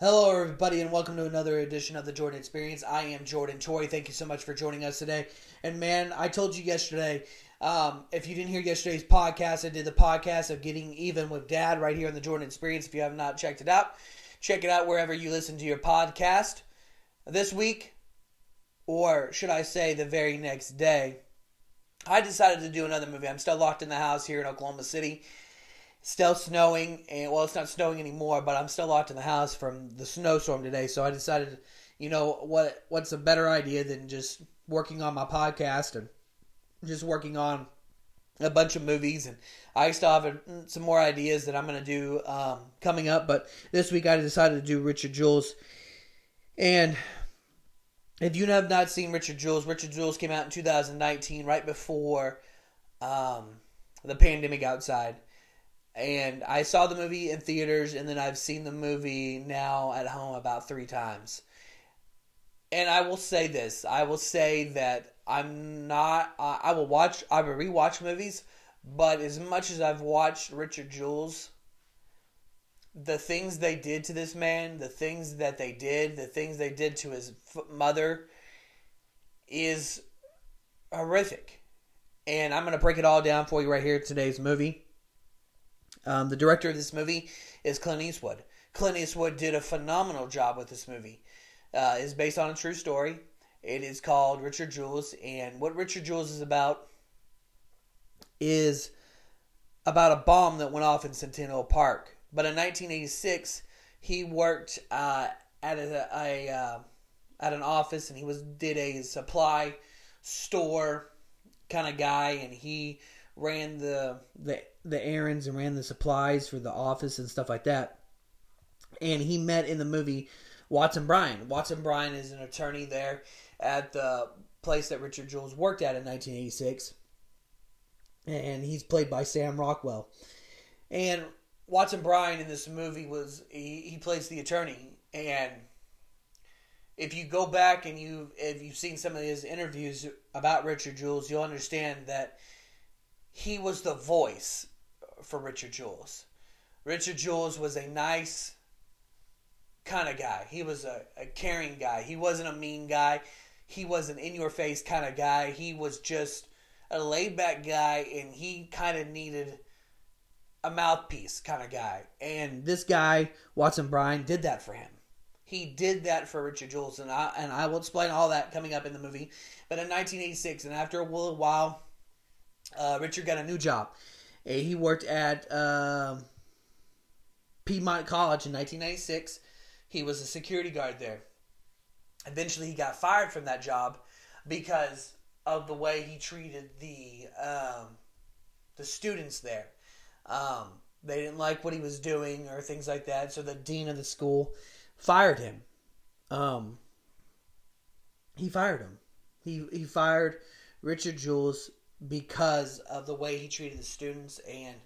Hello, everybody, and welcome to another edition of the Jordan Experience. I am Jordan Choi. Thank you so much for joining us today. And man, I told you yesterday, um, if you didn't hear yesterday's podcast, I did the podcast of Getting Even with Dad right here on the Jordan Experience. If you have not checked it out, check it out wherever you listen to your podcast. This week, or should I say the very next day, I decided to do another movie. I'm still locked in the house here in Oklahoma City still snowing and well it's not snowing anymore but i'm still locked in the house from the snowstorm today so i decided you know what what's a better idea than just working on my podcast and just working on a bunch of movies and i still have some more ideas that i'm going to do um, coming up but this week i decided to do richard jewell and if you have not seen richard jewell richard jewell came out in 2019 right before um, the pandemic outside and I saw the movie in theaters, and then I've seen the movie now at home about three times. And I will say this: I will say that I'm not. Uh, I will watch. I will rewatch movies, but as much as I've watched Richard Jewell, the things they did to this man, the things that they did, the things they did to his mother, is horrific. And I'm going to break it all down for you right here today's movie. Um, the director of this movie is Clint Eastwood. Clint Eastwood did a phenomenal job with this movie. Uh, it's based on a true story. It is called Richard Jewell, and what Richard Jewell is about is about a bomb that went off in Centennial Park. But in 1986, he worked uh, at a, a uh, at an office, and he was did a supply store kind of guy, and he ran the the the errands and ran the supplies for the office and stuff like that. And he met in the movie Watson Bryan. Watson Bryan is an attorney there at the place that Richard Jewell worked at in 1986. And he's played by Sam Rockwell. And Watson Bryan in this movie was he, he plays the attorney and if you go back and you if you've seen some of his interviews about Richard Jewell, you'll understand that he was the voice for Richard Jewell. Richard Jewell was a nice kind of guy. He was a, a caring guy. He wasn't a mean guy. He was an in your face kind of guy. He was just a laid back guy, and he kind of needed a mouthpiece kind of guy. And this guy, Watson Bryan, did that for him. He did that for Richard Jewell, and I and I will explain all that coming up in the movie. But in 1986, and after a little while, uh, Richard got a new job he worked at um, Piedmont College in 1996. He was a security guard there. Eventually, he got fired from that job because of the way he treated the um, the students there. Um, they didn't like what he was doing or things like that, so the dean of the school fired him. Um, he fired him. He he fired Richard Jewell because of the way he treated the students and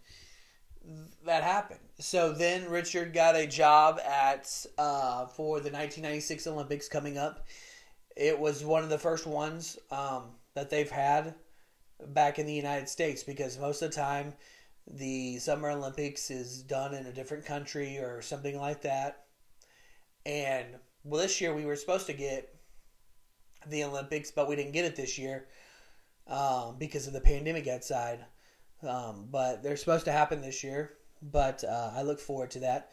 that happened. So then Richard got a job at uh, for the 1996 Olympics coming up. It was one of the first ones um, that they've had back in the United States because most of the time the Summer Olympics is done in a different country or something like that. And well, this year we were supposed to get the Olympics, but we didn't get it this year um, because of the pandemic outside. Um, but they're supposed to happen this year. But uh, I look forward to that.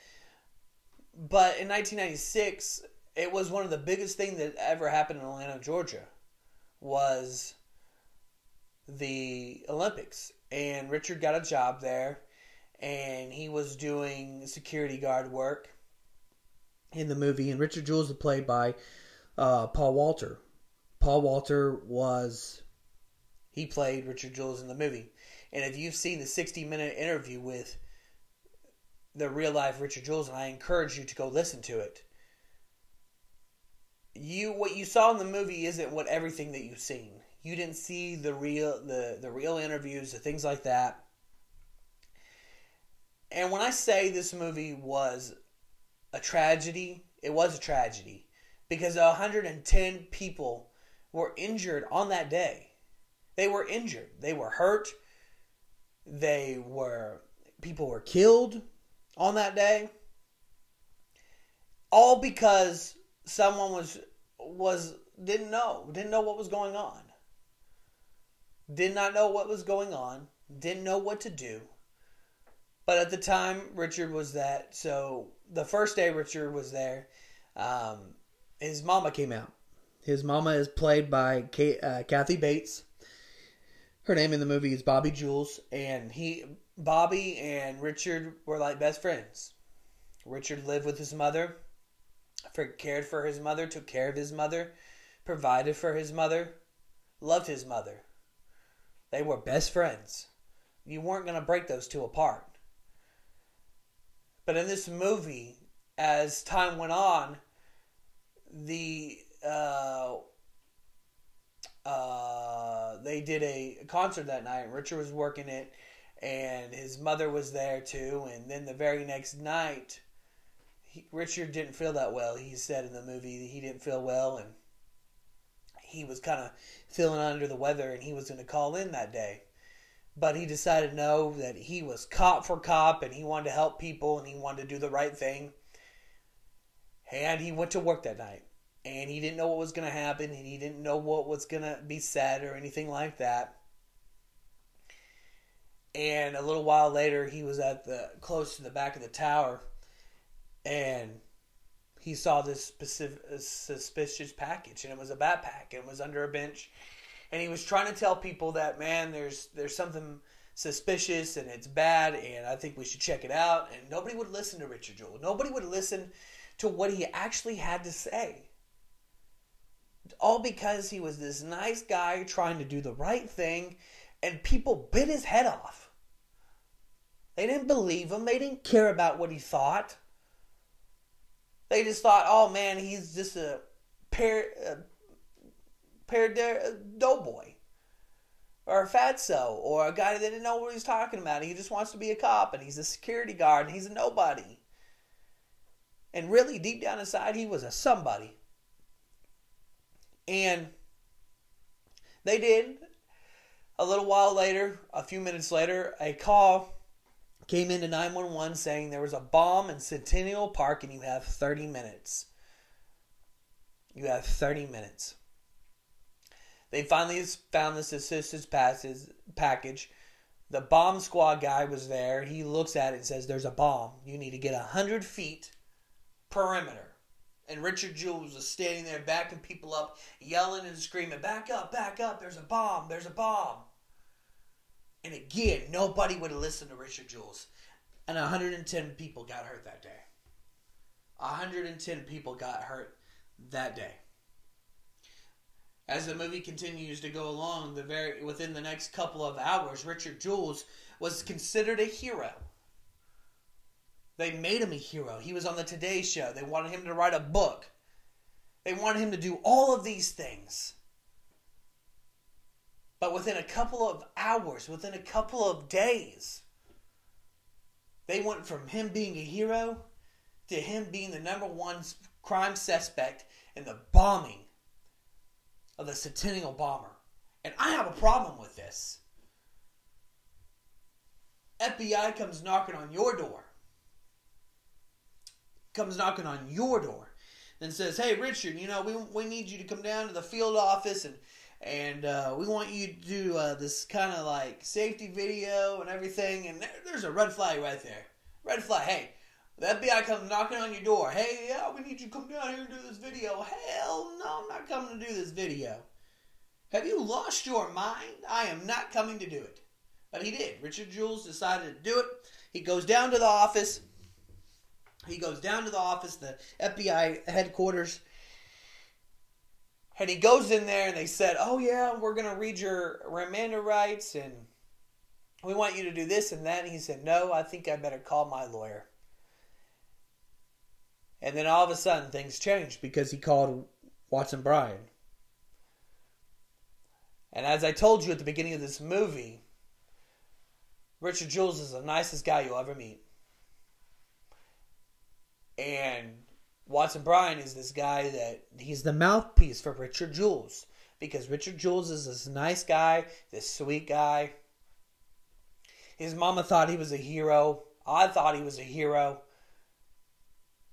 But in 1996, it was one of the biggest things that ever happened in Atlanta, Georgia, was the Olympics. And Richard got a job there, and he was doing security guard work in the movie. And Richard Jewell is played by uh, Paul Walter. Paul Walter was he played Richard Jewell in the movie. And if you've seen the 60 minute interview with the real life Richard Jewell, and I encourage you to go listen to it. You what you saw in the movie isn't what everything that you've seen. You didn't see the real the the real interviews, the things like that. And when I say this movie was a tragedy, it was a tragedy because 110 people were injured on that day. They were injured. They were hurt. They were people were killed on that day. all because someone was was didn't know didn't know what was going on did not know what was going on didn't know what to do but at the time richard was that so the first day richard was there um, his mama came out his mama is played by uh, kathy bates her name in the movie is bobby jules and he bobby and richard were like best friends richard lived with his mother for, cared for his mother, took care of his mother, provided for his mother, loved his mother. They were best friends. You weren't going to break those two apart. But in this movie, as time went on, the uh, uh, they did a concert that night. Richard was working it, and his mother was there too. And then the very next night, he, Richard didn't feel that well. He said in the movie he didn't feel well and he was kind of feeling under the weather and he was going to call in that day. But he decided no, that he was cop for cop and he wanted to help people and he wanted to do the right thing. And he went to work that night and he didn't know what was going to happen and he didn't know what was going to be said or anything like that. And a little while later, he was at the close to the back of the tower and he saw this specific suspicious package and it was a backpack and it was under a bench and he was trying to tell people that man there's there's something suspicious and it's bad and I think we should check it out and nobody would listen to Richard Jewell. Nobody would listen to what he actually had to say. All because he was this nice guy trying to do the right thing and people bit his head off. They didn't believe him. They didn't care about what he thought. They just thought, oh man, he's just a pair, a pair doughboy, or a fatso, or a guy that didn't know what he's talking about. He just wants to be a cop, and he's a security guard, and he's a nobody. And really, deep down inside, he was a somebody. And they did. A little while later, a few minutes later, a call came into 911 saying there was a bomb in Centennial Park and you have 30 minutes. You have 30 minutes. They finally found this assistance package. The bomb squad guy was there. He looks at it and says, There's a bomb. You need to get 100 feet perimeter. And Richard Jules was standing there backing people up, yelling and screaming, Back up, back up, there's a bomb, there's a bomb. And again, nobody would have listened to Richard Jules. And 110 people got hurt that day. 110 people got hurt that day. As the movie continues to go along, the very within the next couple of hours, Richard Jules was considered a hero. They made him a hero. He was on the Today Show. They wanted him to write a book. They wanted him to do all of these things. But within a couple of hours, within a couple of days, they went from him being a hero to him being the number one crime suspect in the bombing of the Centennial Bomber. And I have a problem with this. FBI comes knocking on your door. Comes knocking on your door. And says, hey, Richard, you know, we, we need you to come down to the field office and and uh, we want you to do uh, this kind of like safety video and everything. And there, there's a red flag right there. Red flag. Hey, the FBI comes knocking on your door. Hey, yeah, we need you to come down here and do this video. Hell no, I'm not coming to do this video. Have you lost your mind? I am not coming to do it. But he did. Richard Jules decided to do it. He goes down to the office. He goes down to the office, the FBI headquarters, and he goes in there and they said, Oh, yeah, we're going to read your Miranda rights and we want you to do this and that. And he said, No, I think I better call my lawyer. And then all of a sudden things changed because he called Watson Bryan. And as I told you at the beginning of this movie, Richard Jules is the nicest guy you'll ever meet. And Watson Bryan is this guy that he's the mouthpiece for Richard Jules because Richard Jules is this nice guy, this sweet guy. His mama thought he was a hero. I thought he was a hero.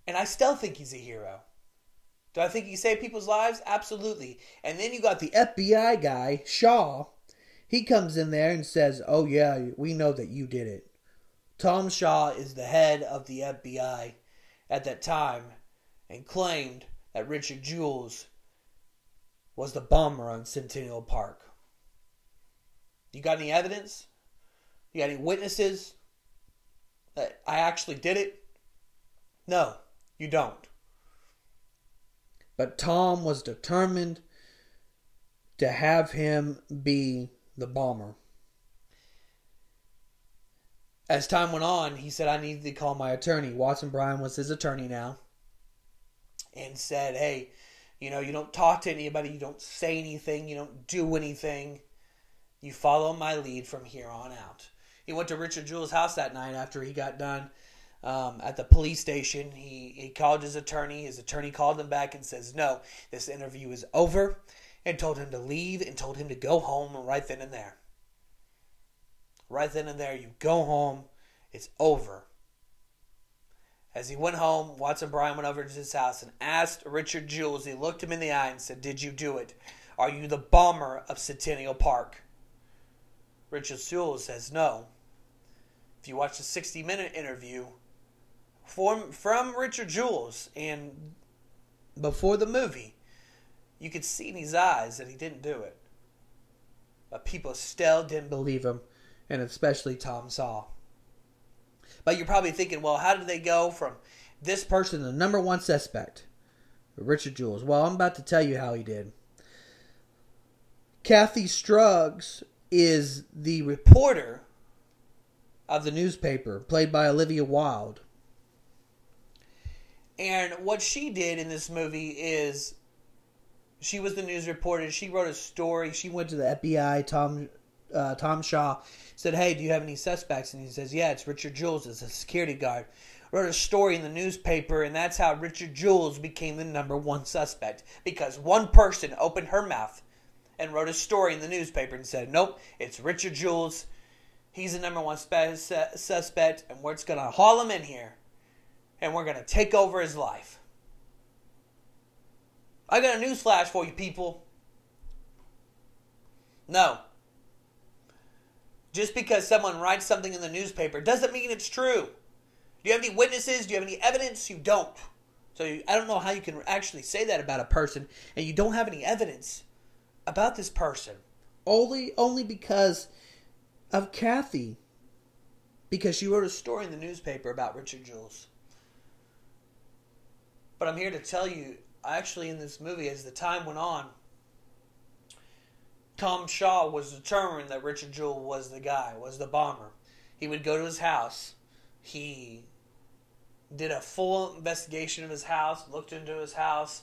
And I still think he's a hero. Do I think he saved people's lives? Absolutely. And then you got the FBI guy, Shaw. He comes in there and says, Oh, yeah, we know that you did it. Tom Shaw is the head of the FBI at that time and claimed that Richard Jules was the bomber on Centennial Park. You got any evidence? You got any witnesses that I actually did it? No, you don't. But Tom was determined to have him be the bomber. As time went on, he said, I needed to call my attorney. Watson Bryan was his attorney now. And said, Hey, you know, you don't talk to anybody, you don't say anything, you don't do anything. You follow my lead from here on out. He went to Richard Jewell's house that night after he got done um, at the police station. He, he called his attorney. His attorney called him back and says, No, this interview is over, and told him to leave and told him to go home right then and there. Right then and there, you go home. It's over. As he went home, Watson Bryan went over to his house and asked Richard Jules. He looked him in the eye and said, Did you do it? Are you the bomber of Centennial Park? Richard Jules says, No. If you watch the 60 minute interview from, from Richard Jules and before the movie, you could see in his eyes that he didn't do it. But people still didn't believe him, and especially Tom Shaw. But you're probably thinking, well, how did they go from this person, the number one suspect, Richard Jules? Well, I'm about to tell you how he did. Kathy Scruggs is the reporter of the newspaper, played by Olivia Wilde. And what she did in this movie is she was the news reporter. She wrote a story. She went to the FBI. Tom uh, Tom Shaw said, "Hey, do you have any suspects?" And he says, "Yeah, it's Richard Jules. It's a security guard." Wrote a story in the newspaper, and that's how Richard Jules became the number one suspect because one person opened her mouth and wrote a story in the newspaper and said, "Nope, it's Richard Jules. He's the number one spe- suspect, and we're just gonna haul him in here, and we're gonna take over his life." I got a news flash for you people. No. Just because someone writes something in the newspaper doesn't mean it's true. Do you have any witnesses? Do you have any evidence? You don't. So you, I don't know how you can actually say that about a person and you don't have any evidence about this person. Only only because of Kathy. Because she wrote a story in the newspaper about Richard Jules. But I'm here to tell you actually in this movie, as the time went on, Tom Shaw was determined that Richard Jewell was the guy, was the bomber. He would go to his house. He did a full investigation of his house, looked into his house,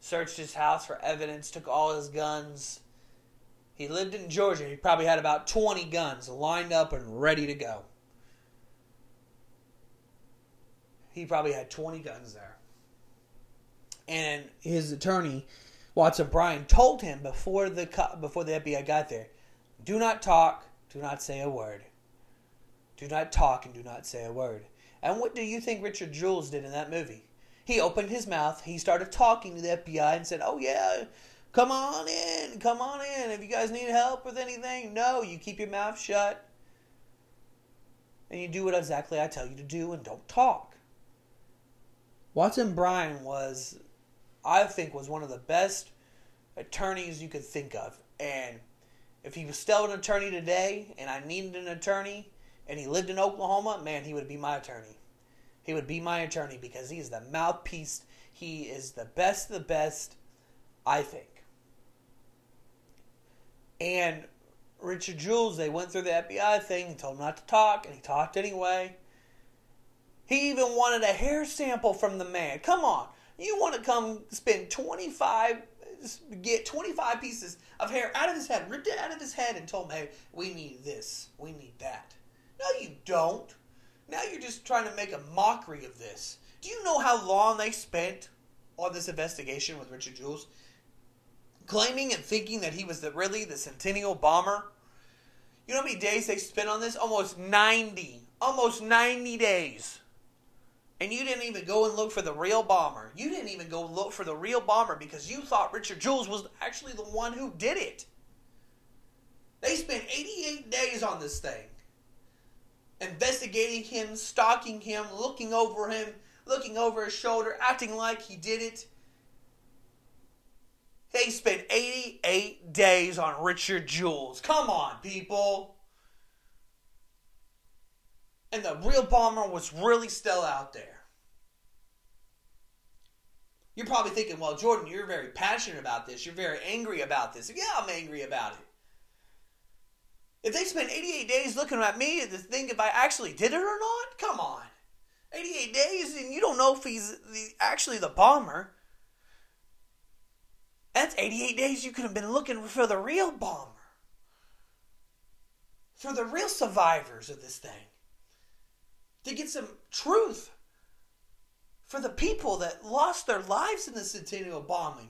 searched his house for evidence, took all his guns. He lived in Georgia. He probably had about 20 guns lined up and ready to go. He probably had 20 guns there and his attorney Watson Bryan told him before the before the FBI got there, do not talk, do not say a word. Do not talk and do not say a word. And what do you think Richard Jules did in that movie? He opened his mouth, he started talking to the FBI and said, "Oh yeah, come on in, come on in. If you guys need help with anything, no, you keep your mouth shut." And you do what exactly I tell you to do and don't talk. Watson Bryan was I think was one of the best attorneys you could think of. And if he was still an attorney today and I needed an attorney and he lived in Oklahoma, man, he would be my attorney. He would be my attorney because he is the mouthpiece. He is the best of the best, I think. And Richard Jules, they went through the FBI thing and told him not to talk, and he talked anyway. He even wanted a hair sample from the man. Come on. You want to come spend 25, get 25 pieces of hair out of his head, ripped it out of his head, and told him, hey, we need this, we need that. No, you don't. Now you're just trying to make a mockery of this. Do you know how long they spent on this investigation with Richard Jules? Claiming and thinking that he was the, really the Centennial bomber? You know how many days they spent on this? Almost 90. Almost 90 days And you didn't even go and look for the real bomber. You didn't even go look for the real bomber because you thought Richard Jules was actually the one who did it. They spent 88 days on this thing. Investigating him, stalking him, looking over him, looking over his shoulder, acting like he did it. They spent 88 days on Richard Jules. Come on, people. And the real bomber was really still out there. You're probably thinking, well, Jordan, you're very passionate about this. You're very angry about this. Yeah, I'm angry about it. If they spent 88 days looking at me to think if I actually did it or not, come on. 88 days and you don't know if he's the, actually the bomber. That's 88 days you could have been looking for the real bomber. For the real survivors of this thing. To get some truth. For the people that lost their lives in the Centennial bombing.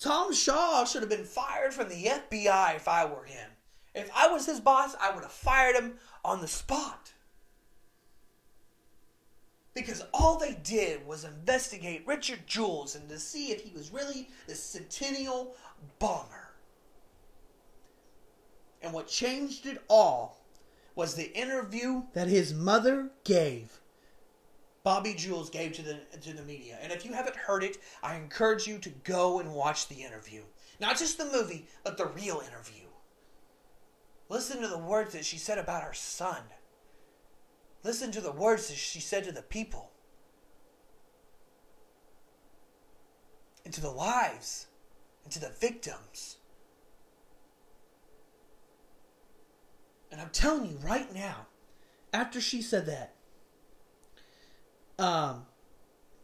Tom Shaw should have been fired from the FBI if I were him. If I was his boss, I would have fired him on the spot. Because all they did was investigate Richard Jules and to see if he was really the Centennial bomber. And what changed it all was the interview that his mother gave. Bobby Jules gave to the to the media. And if you haven't heard it, I encourage you to go and watch the interview. Not just the movie, but the real interview. Listen to the words that she said about her son. Listen to the words that she said to the people. And to the lives. And to the victims. And I'm telling you right now, after she said that, um,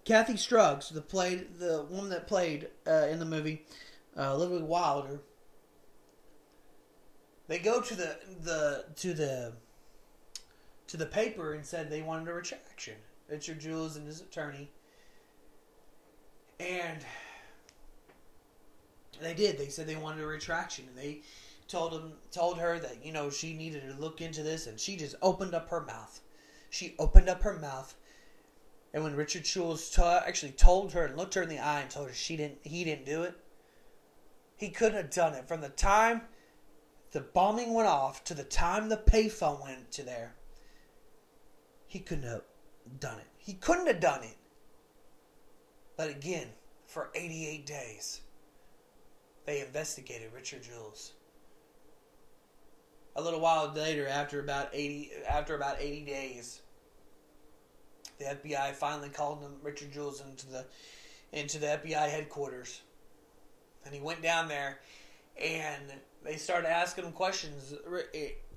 Kathy Scruggs, the played the woman that played uh, in the movie, uh, Lily Wilder, they go to the the to the to the paper and said they wanted a retraction. Richard Jules and his attorney. And they did. They said they wanted a retraction and they told him told her that, you know, she needed to look into this and she just opened up her mouth. She opened up her mouth and when Richard Jules t- actually told her and looked her in the eye and told her she didn't he didn't do it, he couldn't have done it from the time the bombing went off to the time the payphone went to there, he couldn't have done it. He couldn't have done it. But again, for 88 days, they investigated Richard Jules. A little while later, after about 80, after about 80 days, the FBI finally called him, Richard Jules into the into the FBI headquarters, and he went down there, and they started asking him questions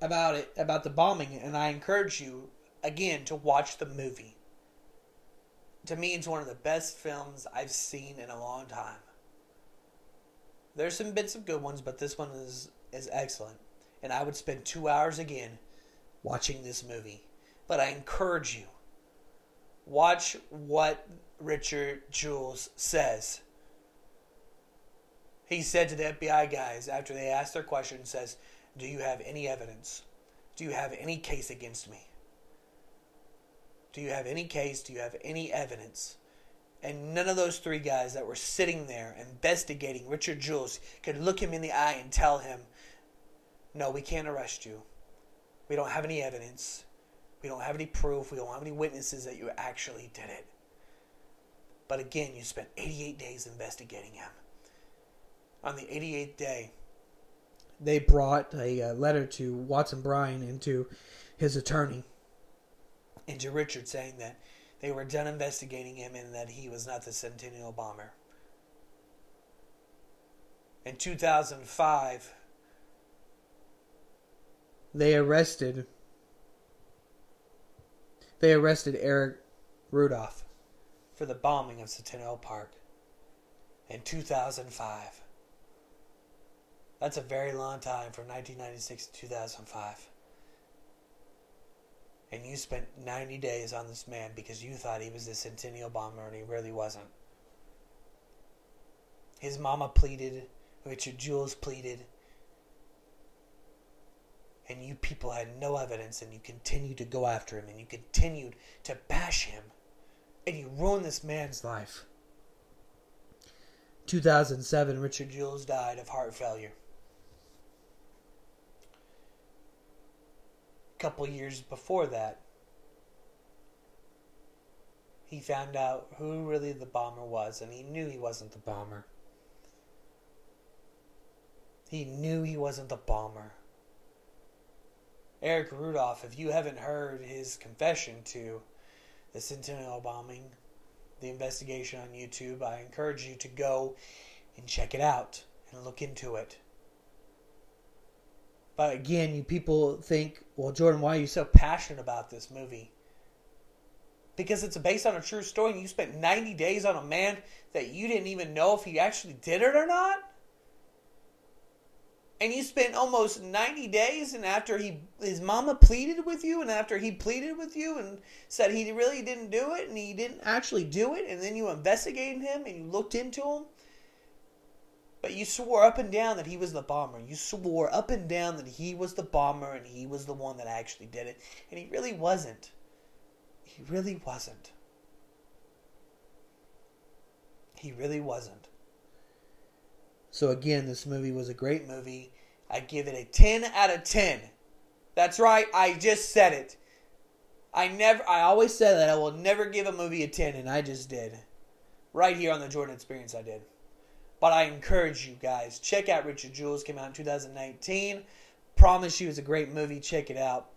about it, about the bombing, and I encourage you again to watch the movie. To me, it's one of the best films I've seen in a long time. There's some bits of good ones, but this one is is excellent, and I would spend two hours again watching this movie. But I encourage you, watch what Richard Jules says he said to the FBI guys after they asked their question, says, Do you have any evidence? Do you have any case against me? Do you have any case? Do you have any evidence? And none of those three guys that were sitting there investigating Richard Jules could look him in the eye and tell him, No, we can't arrest you. We don't have any evidence. We don't have any proof. We don't have any witnesses that you actually did it. But again, you spent 88 days investigating him on the 88th day, they brought a uh, letter to Watson Bryan and to his attorney and to Richard saying that they were done investigating him and that he was not the Centennial bomber. In 2005, they arrested they arrested Eric Rudolph for the bombing of Centennial Park in 2005. That's a very long time from 1996 to 2005. And you spent 90 days on this man because you thought he was the Centennial bomber and he really wasn't. His mama pleaded, Richard Jules pleaded. And you people had no evidence and you continued to go after him and you continued to bash him and you ruined this man's life. 2007, Richard Jewell died of heart failure. A couple years before that, he found out who really the bomber was, and he knew he wasn't the bomber. He knew he wasn't the bomber. Eric Rudolph, if you haven't heard his confession to the Centennial bombing, the investigation on YouTube, I encourage you to go and check it out and look into it. But again, you people think, well, Jordan, why are you so passionate about this movie? Because it's based on a true story and you spent 90 days on a man that you didn't even know if he actually did it or not? And you spent almost 90 days and after he his mama pleaded with you and after he pleaded with you and said he really didn't do it and he didn't actually do it and then you investigated him and you looked into him. But you swore up and down that he was the bomber. You swore up and down that he was the bomber and he was the one that actually did it. And he really wasn't. He really wasn't. He really wasn't so again, this movie was a great movie. I give it a 10 out of 10. That's right, I just said it. I never I always said that I will never give a movie a 10 and I just did. Right here on the Jordan Experience I did. But I encourage you guys, check out Richard Jewell's came out in 2019. Promise you it's a great movie, check it out.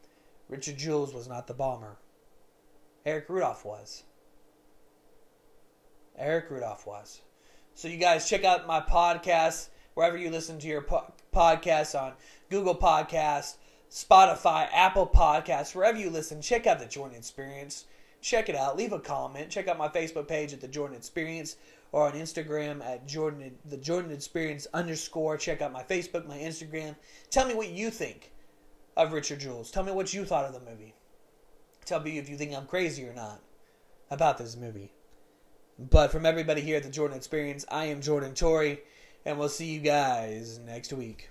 Richard Jewell's was not the bomber. Eric Rudolph was. Eric Rudolph was. So you guys check out my podcast wherever you listen to your po- podcasts on Google Podcast, Spotify, Apple Podcasts, wherever you listen. Check out the Jordan Experience. Check it out. Leave a comment. Check out my Facebook page at the Jordan Experience or on Instagram at Jordan the Jordan Experience underscore. Check out my Facebook, my Instagram. Tell me what you think of Richard Jewell. Tell me what you thought of the movie. Tell me if you think I'm crazy or not about this movie. But from everybody here at the Jordan Experience, I am Jordan Tory, and we'll see you guys next week.